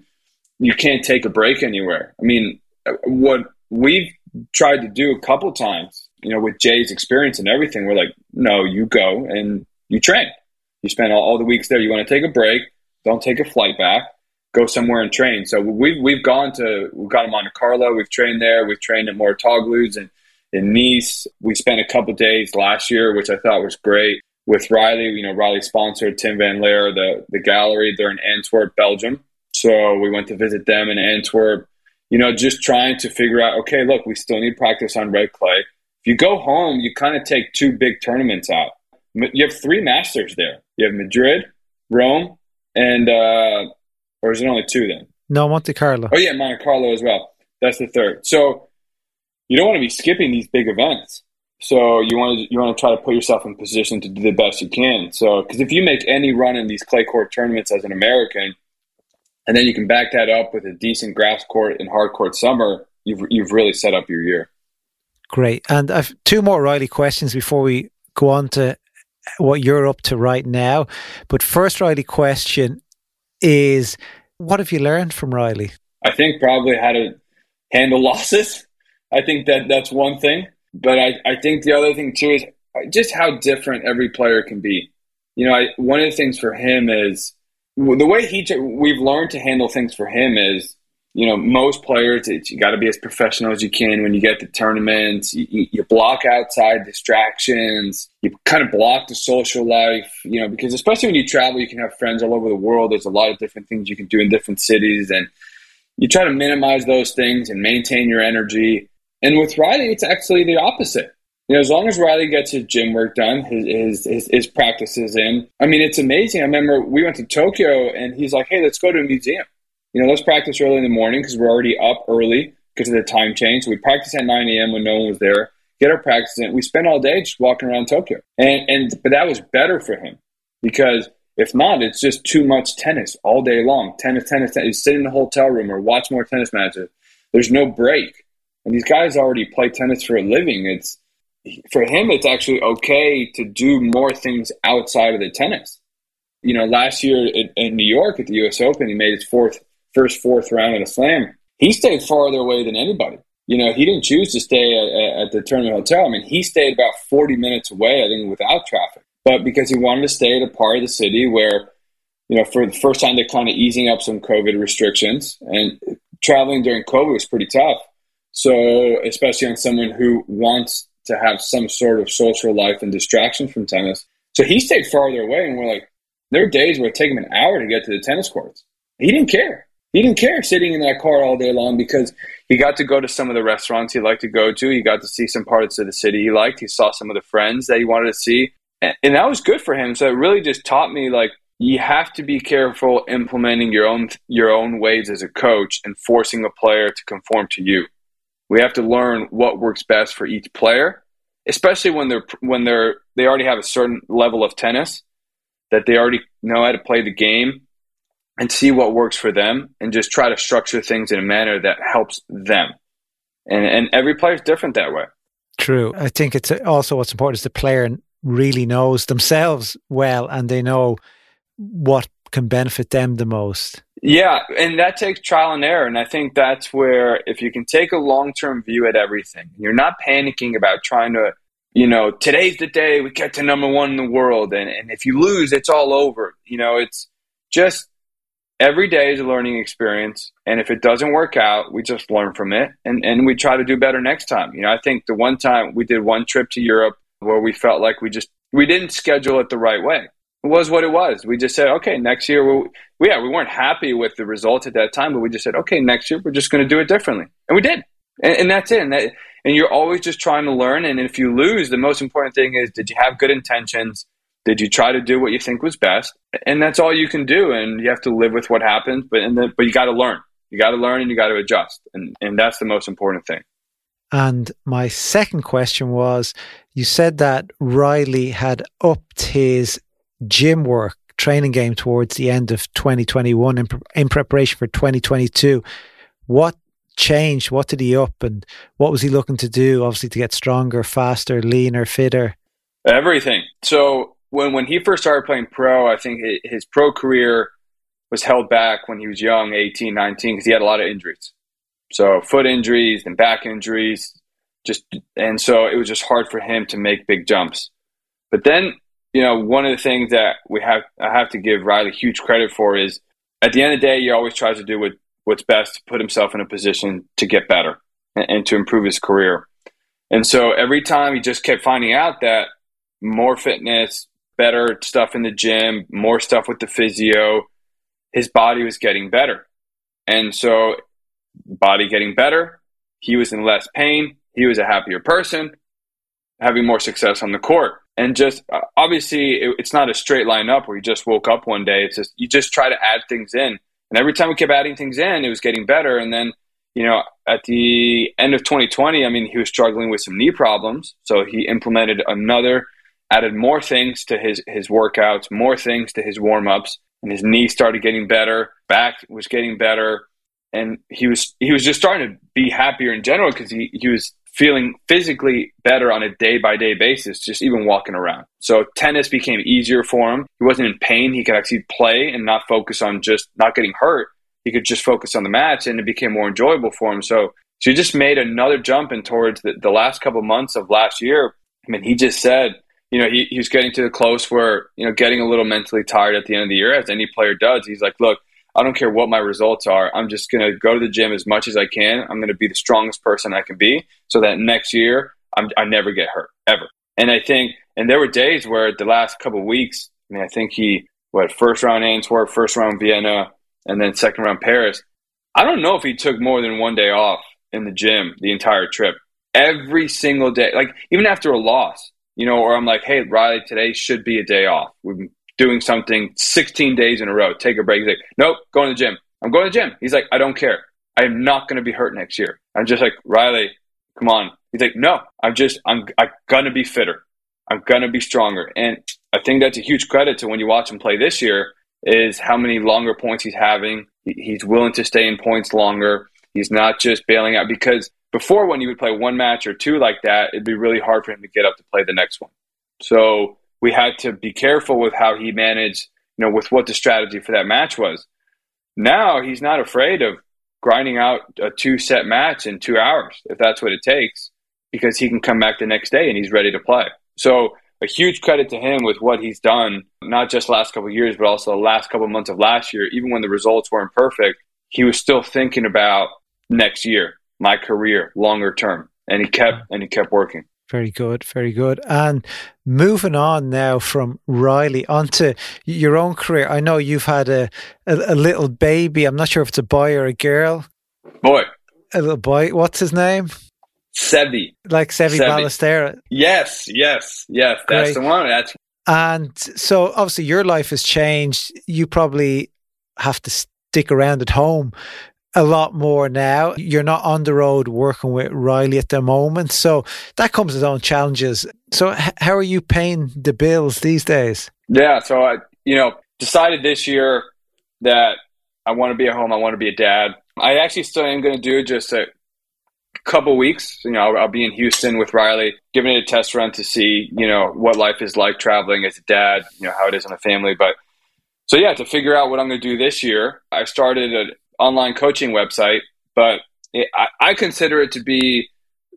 you can't take a break anywhere. I mean, what we've tried to do a couple times, you know, with Jay's experience and everything. We're like, no, you go and you train. You spend all, all the weeks there. You want to take a break. Don't take a flight back. Go somewhere and train. So we've we've gone to we've Monte Carlo. We've trained there. We've trained at Mouratoglou's and in Nice. We spent a couple days last year, which I thought was great. With Reilly, you know, Reilly sponsored Tim Van Laere, the the gallery. They're in Antwerp, Belgium. So we went to visit them in Antwerp you know, just trying to figure out, okay, look, we still need practice on red clay. If you go home, you kind of take two big tournaments out. You have three masters there. You have Madrid, Rome, and uh, or is it only two then? No, Monte Carlo. Oh yeah, Monte Carlo as well. That's the third. So you don't want to be skipping these big events. So you want to you want to try to put yourself in position to do the best you can. So because if you make any run in these clay court tournaments as an American, and then you can back that up with a decent grass court and hard court summer, you've you've really set up your year. Great. And I've two more Reilly questions before we go on to what you're up to right now. But first Reilly question is what have you learned from Reilly? I think probably how to handle losses. I think that that's one thing. But I, I think the other thing too is just how different every player can be. You know, I, one of the things for him is the way he we've learned to handle things for him is you know most players you got to be as professional as you can when you get to tournaments. You, you, block outside distractions. You kind of block the social life you know because especially when you travel you can have friends all over the world. There's a lot of different things you can do in different cities and you try to minimize those things and maintain your energy. And with reilly it's actually the opposite you know, as long as Reilly gets his gym work done, his, his, his, practices in, I mean, it's amazing. I remember we went to Tokyo and he's like, hey, let's go to a museum. You know, let's practice early in the morning because we're already up early because of the time change. So we practice at 9 a.m. when no one was there, get our practice in. We spent all day just walking around Tokyo. And, and, but that was better for him because if not, it's just too much tennis all day long. Tennis, tennis, tennis. You sit in the hotel room or watch more tennis matches. There's no break. And these guys already play tennis for a living. It's, for him, it's actually okay to do more things outside of the tennis. You know, last year in New York at the U.S. Open, he made his fourth, first fourth round in a slam. He stayed farther away than anybody. You know, he didn't choose to stay at, at the tournament hotel. I mean, he stayed about 40 minutes away, I think, without traffic. But because he wanted to stay at a part of the city where, you know, for the first time, they're kind of easing up some COVID restrictions. And traveling during COVID was pretty tough. So, especially on someone who wants to have some sort of social life and distraction from tennis. So he stayed farther away, and we're like, there are days where it took him an hour to get to the tennis courts. He didn't care. He didn't care sitting in that car all day long because he got to go to some of the restaurants he liked to go to. He got to see some parts of the city he liked. He saw some of the friends that he wanted to see. And, and that was good for him. So it really just taught me like you have to be careful implementing your own your own ways as a coach and forcing a player to conform to you. We have to learn what works best for each player, especially when they're when they're they already have a certain level of tennis that they already know how to play the game and see what works for them and just try to structure things in a manner that helps them. And and every player is different that way. True. I think it's also what's important is the player really knows themselves well and they know what can benefit them the most. Yeah, and that takes trial and error. And I think that's where, if you can take a long term view at everything, you're not panicking about trying to, you know, today's the day we get to number one in the world. And, and if you lose, it's all over. You know, it's just every day is a learning experience. And if it doesn't work out, we just learn from it and, and we try to do better next time. You know, I think the one time we did one trip to Europe where we felt like we just, we didn't schedule it the right way was what it was. We just said, okay, next year, we, yeah, we weren't happy with the result at that time, but we just said, okay, next year we're just going to do it differently, and we did, and, and that's it. And, that, and you're always just trying to learn. And if you lose, the most important thing is, did you have good intentions? Did you try to do what you think was best? And that's all you can do. And you have to live with what happens, but and then, but you got to learn. You got to learn and you got to adjust, and and that's the most important thing. And my second question was you said that Reilly had upped his gym work training game towards the end of 2021 in, in preparation for 2022. What changed? What did he up and what was he looking to do? Obviously, to get stronger, faster, leaner, fitter. Everything. So when when he first started playing pro, I think his pro career was held back when he was young, 18, 19, because he had a lot of injuries. So foot injuries and back injuries, just and so it was just hard for him to make big jumps. But then you know, one of the things that we have I have to give Reilly huge credit for is at the end of the day, he always tries to do what, what's best to put himself in a position to get better and, and to improve his career. And so every time he just kept finding out that more fitness, better stuff in the gym, more stuff with the physio, his body was getting better. And so body getting better, he was in less pain, he was a happier person, having more success on the court. And just uh, obviously, it, it's not a straight line up where you just woke up one day. It's just you just try to add things in. And every time we kept adding things in, it was getting better. And then, you know, at the end of 2020, I mean, he was struggling with some knee problems. So he implemented another, added more things to his, his workouts, more things to his warm ups. And his knee started getting better, back was getting better. And he was he was just starting to be happier in general because he, he was feeling physically better on a day by day basis, just even walking around. So tennis became easier for him. He wasn't in pain. He could actually play and not focus on just not getting hurt. He could just focus on the match and it became more enjoyable for him. So, so he just made another jump in towards the, the last couple months of last year. I mean, he just said, you know, he, he was getting to the close where, you know, getting a little mentally tired at the end of the year, as any player does. He's like, look, I don't care what my results are. I'm just going to go to the gym as much as I can. I'm going to be the strongest person I can be so that next year I'm, i never get hurt ever. And I think, and there were days where the last couple weeks, I mean, I think he, what, first round Antwerp, first round Vienna, and then second round Paris. I don't know if he took more than one day off in the gym the entire trip. Every single day, like even after a loss, you know, or I'm like, hey, Reilly, today should be a day off. We've doing something 16 days in a row. Take a break. He's like, nope, going to the gym. I'm going to the gym. He's like, I don't care. I am not going to be hurt next year. I'm just like, Reilly, come on. He's like, no, I'm just, I'm, I'm going to be fitter. I'm going to be stronger. And I think that's a huge credit to when you watch him play this year is how many longer points he's having. He's willing to stay in points longer. He's not just bailing out because before when he would play one match or two like that, it'd be really hard for him to get up to play the next one. So we had to be careful with how he managed, you know, with what the strategy for that match was. Now he's not afraid of grinding out a two set match in two hours if that's what it takes, because he can come back the next day and he's ready to play. So a huge credit to him with what he's done, not just last couple years, but also the last couple months of last year. Even when the results weren't perfect, he was still thinking about next year, my career, longer term, and he kept and he kept working. Very good, very good. And moving on now from Reilly onto your own career. I know you've had a, a, a little baby. I'm not sure if it's a boy or a girl. Boy. A little boy. What's his name? Sevi. Like Sevi, Sevi. Ballestero. Yes, yes, yes. That's Great. the one. That's and so obviously your life has changed. You probably have to stick around at home a lot more now. You're not on the road working with Reilly at the moment. So that comes with its own challenges. So h- how are you paying the bills these days? Yeah. So I, you know, decided this year that I want to be at home. I want to be a dad. I actually still am going to do just a couple weeks. You know, I'll, I'll, be in Houston with Reilly, giving it a test run to see, you know, what life is like traveling as a dad, you know, how it is in a family. But so yeah, to figure out what I'm going to do this year, I started a, online coaching website, but it, I, I consider it to be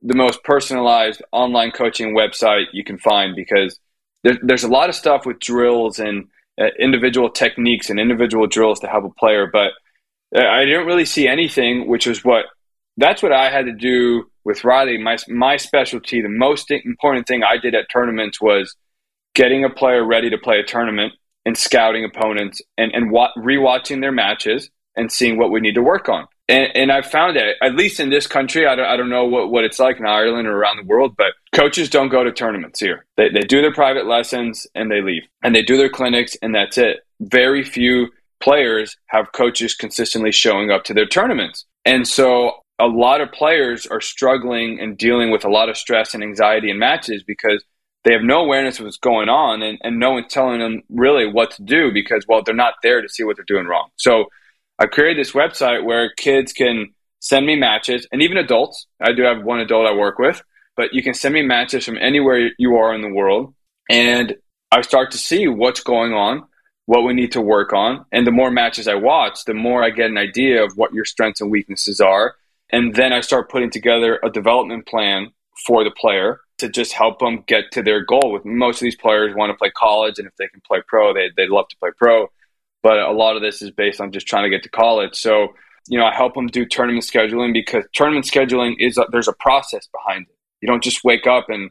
the most personalized online coaching website you can find because there, there's a lot of stuff with drills and uh, individual techniques and individual drills to help a player, but I didn't really see anything, which was what that's what I had to do with Reilly. My my specialty, the most important thing I did at tournaments was getting a player ready to play a tournament and scouting opponents and and wa- rewatching their matches and seeing what we need to work on. And, and I've found that, at least in this country, I don't, I don't know what, what it's like in Ireland or around the world, but coaches don't go to tournaments here. They, they do their private lessons and they leave. And they do their clinics and that's it. Very few players have coaches consistently showing up to their tournaments. And so a lot of players are struggling and dealing with a lot of stress and anxiety in matches because they have no awareness of what's going on and, and no one's telling them really what to do because, well, they're not there to see what they're doing wrong. So I created this website where kids can send me matches and even adults. I do have one adult I work with, but you can send me matches from anywhere you are in the world. And I start to see what's going on, what we need to work on. And the more matches I watch, the more I get an idea of what your strengths and weaknesses are. And then I start putting together a development plan for the player to just help them get to their goal. With most of these players want to play college, and if they can play pro, they, they'd love to play pro but a lot of this is based on just trying to get to college. So, you know, I help them do tournament scheduling because tournament scheduling is a, there's a process behind it. You don't just wake up and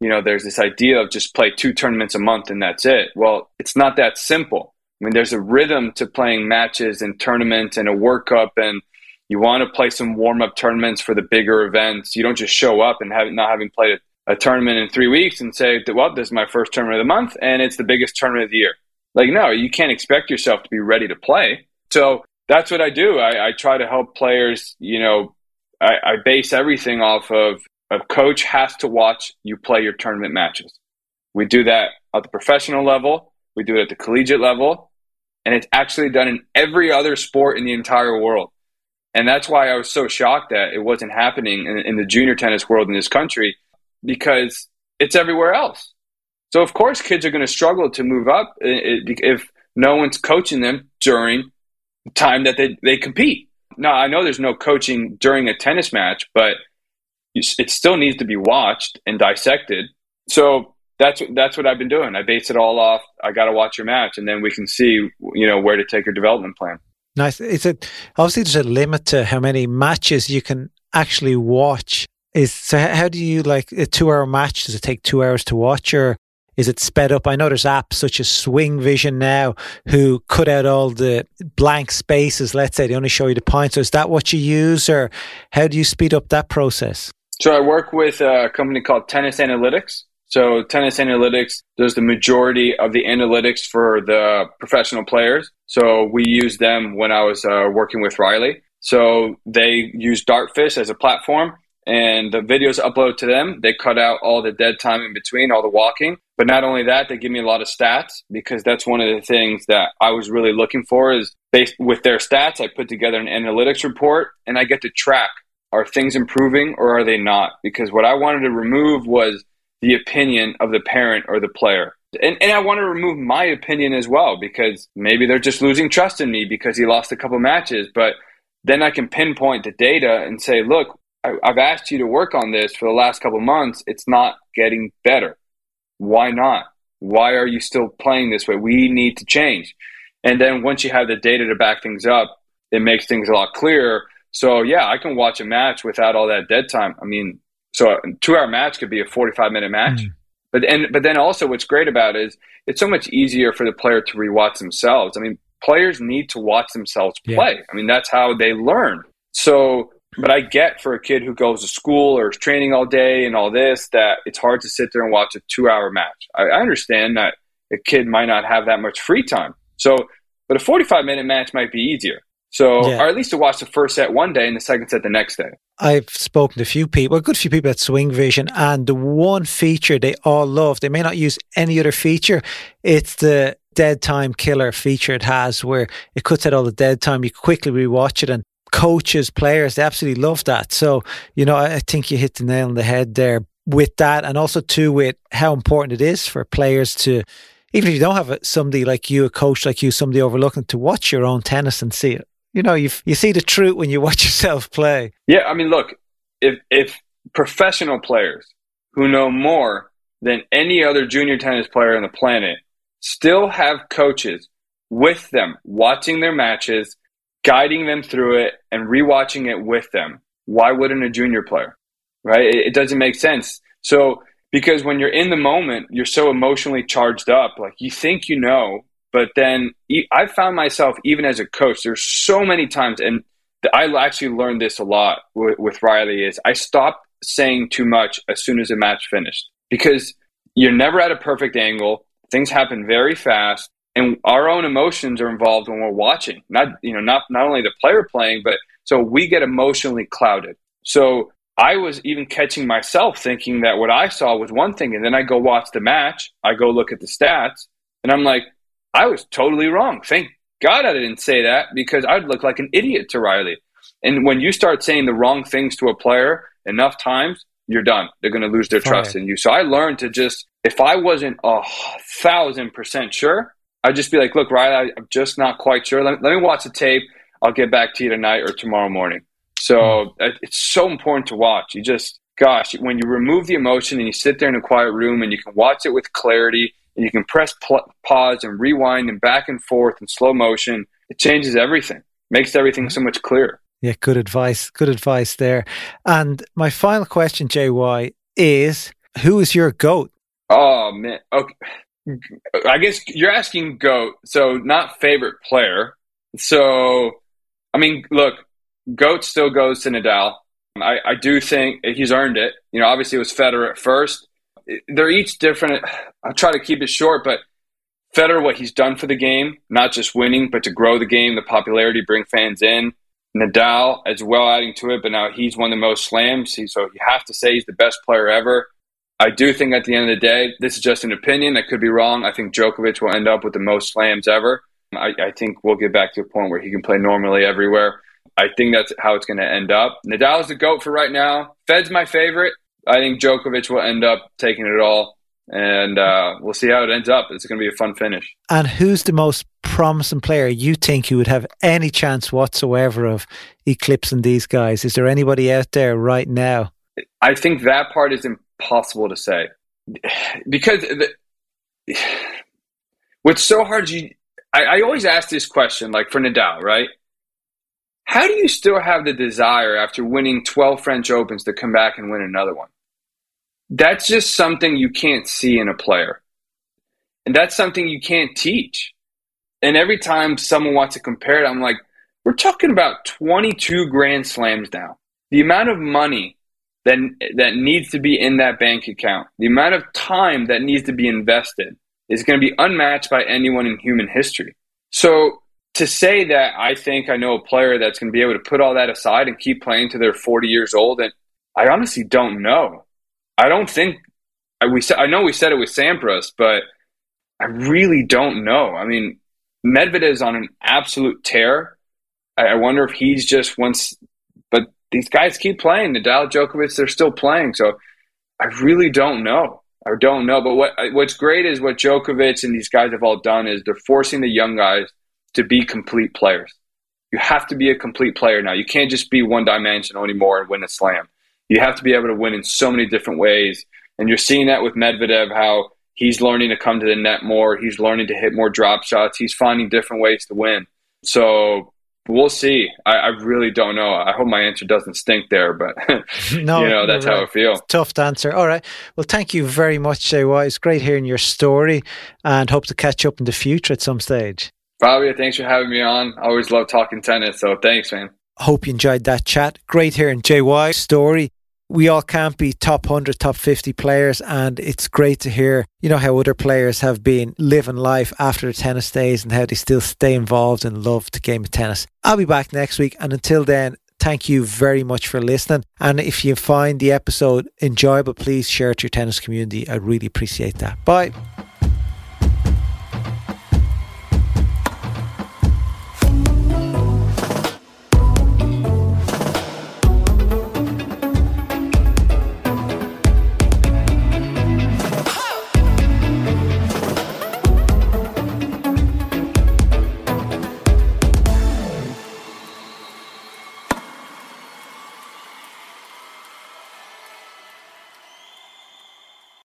you know there's this idea of just play two tournaments a month and that's it. Well, it's not that simple. I mean, there's a rhythm to playing matches and tournaments and a workup, and you want to play some warm up tournaments for the bigger events. You don't just show up and have not having played a tournament in three weeks and say, well, this is my first tournament of the month and it's the biggest tournament of the year. Like, no, you can't expect yourself to be ready to play. So that's what I do. I, I try to help players, you know, I, I base everything off of a coach has to watch you play your tournament matches. We do that at the professional level, we do it at the collegiate level, and it's actually done in every other sport in the entire world. And that's why I was so shocked that it wasn't happening in, in the junior tennis world in this country because it's everywhere else. So, of course, kids are going to struggle to move up if no one's coaching them during the time that they, they compete. Now, I know there's no coaching during a tennis match, but it still needs to be watched and dissected. So that's that's what I've been doing. I base it all off. I got to watch your match, and then we can see you know where to take your development plan. Nice. Is it obviously there's a limit to how many matches you can actually watch? Is so how do you like a two hour match? Does it take two hours to watch, or is it sped up? I know there's apps such as Swing Vision now who cut out all the blank spaces. Let's say they only show you the points. So is that what you use, or how do you speed up that process? So I work with a company called Tennis Analytics. So Tennis Analytics does the majority of the analytics for the professional players. So we use them when I was uh, working with Reilly. So they use Dartfish as a platform and the videos upload to them. They cut out all the dead time in between, all the walking. But not only that, they give me a lot of stats because that's one of the things that I was really looking for is based with their stats. I put together an analytics report and I get to track are things improving or are they not? Because what I wanted to remove was the opinion of the parent or the player. And, and I want to remove my opinion as well because maybe they're just losing trust in me because he lost a couple matches. But then I can pinpoint the data and say, look, I, have asked you to work on this for the last couple months. It's not getting better. Why not? Why are you still playing this way? We need to change. And then once you have the data to back things up, it makes things a lot clearer so yeah, I can watch a match without all that dead time. I mean, so a two hour match could be a 45 minute match. Mm. But and but then also what's great about it is it's so much easier for the player to rewatch themselves. I mean, players need to watch themselves play. Yeah. I mean, that's how they learn. So but I get for a kid who goes to school or is training all day and all this that it's hard to sit there and watch a two hour match. I, I understand that a kid might not have that much free time. So, but a 45 minute match might be easier. So, yeah. or at least to watch the first set one day and the second set the next day. I've spoken to a few people, a good few people at Swing Vision, and the one feature they all love, they may not use any other feature, it's the dead time killer feature it has where it cuts out all the dead time. You quickly rewatch it and coaches, players, they absolutely love that. So, you know, I think you hit the nail on the head there with that and also too with how important it is for players to even if you don't have somebody like you, a coach like you, somebody overlooking to watch your own tennis and see it you know, you you see the truth when you watch yourself play. Yeah, I mean, look, if if professional players who know more than any other junior tennis player on the planet still have coaches with them watching their matches, guiding them through it, and rewatching it with them, why wouldn't a junior player? Right? It, it doesn't make sense. So because when you're in the moment, you're so emotionally charged up. Like you think you know, but then I found myself, even as a coach, there's so many times, and I actually learned this a lot with, with Reilly, is I stopped saying too much as soon as a match finished because you're never at a perfect angle. Things happen very fast, and our own emotions are involved when we're watching. Not you know not not only the player playing, but so we get emotionally clouded. So I was even catching myself thinking that what I saw was one thing, and then I go watch the match. I go look at the stats, and I'm like, I was totally wrong. Thank God I didn't say that because I'd look like an idiot to Reilly. And when you start saying the wrong things to a player enough times, you're done. They're going to lose their trust in you. So I learned to just, if I wasn't a thousand percent sure, I'd just be like, look, Reilly, I'm just not quite sure. Let me, let me watch the tape. I'll get back to you tonight or tomorrow morning. So mm. it's so important to watch. You just, gosh, when you remove the emotion and you sit there in a quiet room and you can watch it with clarity and you can press pl- pause and rewind and back and forth in slow motion. It changes everything, makes everything so much clearer. Yeah, good advice. Good advice there. And my final question, JY, is who is your GOAT? Oh, man. Okay. I guess you're asking GOAT, so not favorite player. So, I mean, look, GOAT still goes to Nadal. I, I do think he's earned it. You know, obviously it was Federer at first. They're each different. I'll try to keep it short, but Federer, what he's done for the game, not just winning, but to grow the game, the popularity, bring fans in. Nadal as well adding to it, but now he's won the most slams. so you have to say he's the best player ever. I do think at the end of the day, this is just an opinion. I could be wrong. I think Djokovic will end up with the most slams ever. I, I think we'll get back to a point where he can play normally everywhere. I think that's how it's going to end up. Nadal is the GOAT for right now. Fed's my favorite. I think Djokovic will end up taking it all. And uh, we'll see how it ends up. It's going to be a fun finish. And who's the most promising player you think you would have any chance whatsoever of eclipsing these guys? Is there anybody out there right now? I think that part is impossible to say because the, what's so hard. You, I, I always ask this question, like for Nadal, right? How do you still have the desire after winning 12 French Opens to come back and win another one? That's just something you can't see in a player. And that's something you can't teach. And every time someone wants to compare it, I'm like, we're talking about 22 Grand Slams now. The amount of money that, that needs to be in that bank account, the amount of time that needs to be invested is going to be unmatched by anyone in human history. So to say that I think I know a player that's going to be able to put all that aside and keep playing to their 40 years old, and I honestly don't know. I don't think I, we. I know we said it with Sampras, but I really don't know. I mean, Medvedev is on an absolute tear. I, I wonder if he's just once. These guys keep playing. Nadal, Djokovic, they're still playing. So I really don't know. I don't know. But what what's great is what Djokovic and these guys have all done is they're forcing the young guys to be complete players. You have to be a complete player now. You can't just be one dimensional anymore and win a slam. You have to be able to win in so many different ways. And you're seeing that with Medvedev, how he's learning to come to the net more. He's learning to hit more drop shots. He's finding different ways to win. So we'll see. I, I really don't know. I hope my answer doesn't stink there, but no, you know that's right. how I feel. Tough answer. All right. Well, thank you very much, JY. It's great hearing your story, and hope to catch up in the future at some stage. Fabio, thanks for having me on. I always love talking tennis, so thanks, man. Hope you enjoyed that chat. Great hearing JY's story. We all can't be top 100, top 50 players, and it's great to hear, you know, how other players have been living life after the tennis days and how they still stay involved and love the game of tennis. I'll be back next week, and until then, thank you very much for listening. And if you find the episode enjoyable, please share it to your tennis community. I'd really appreciate that. Bye.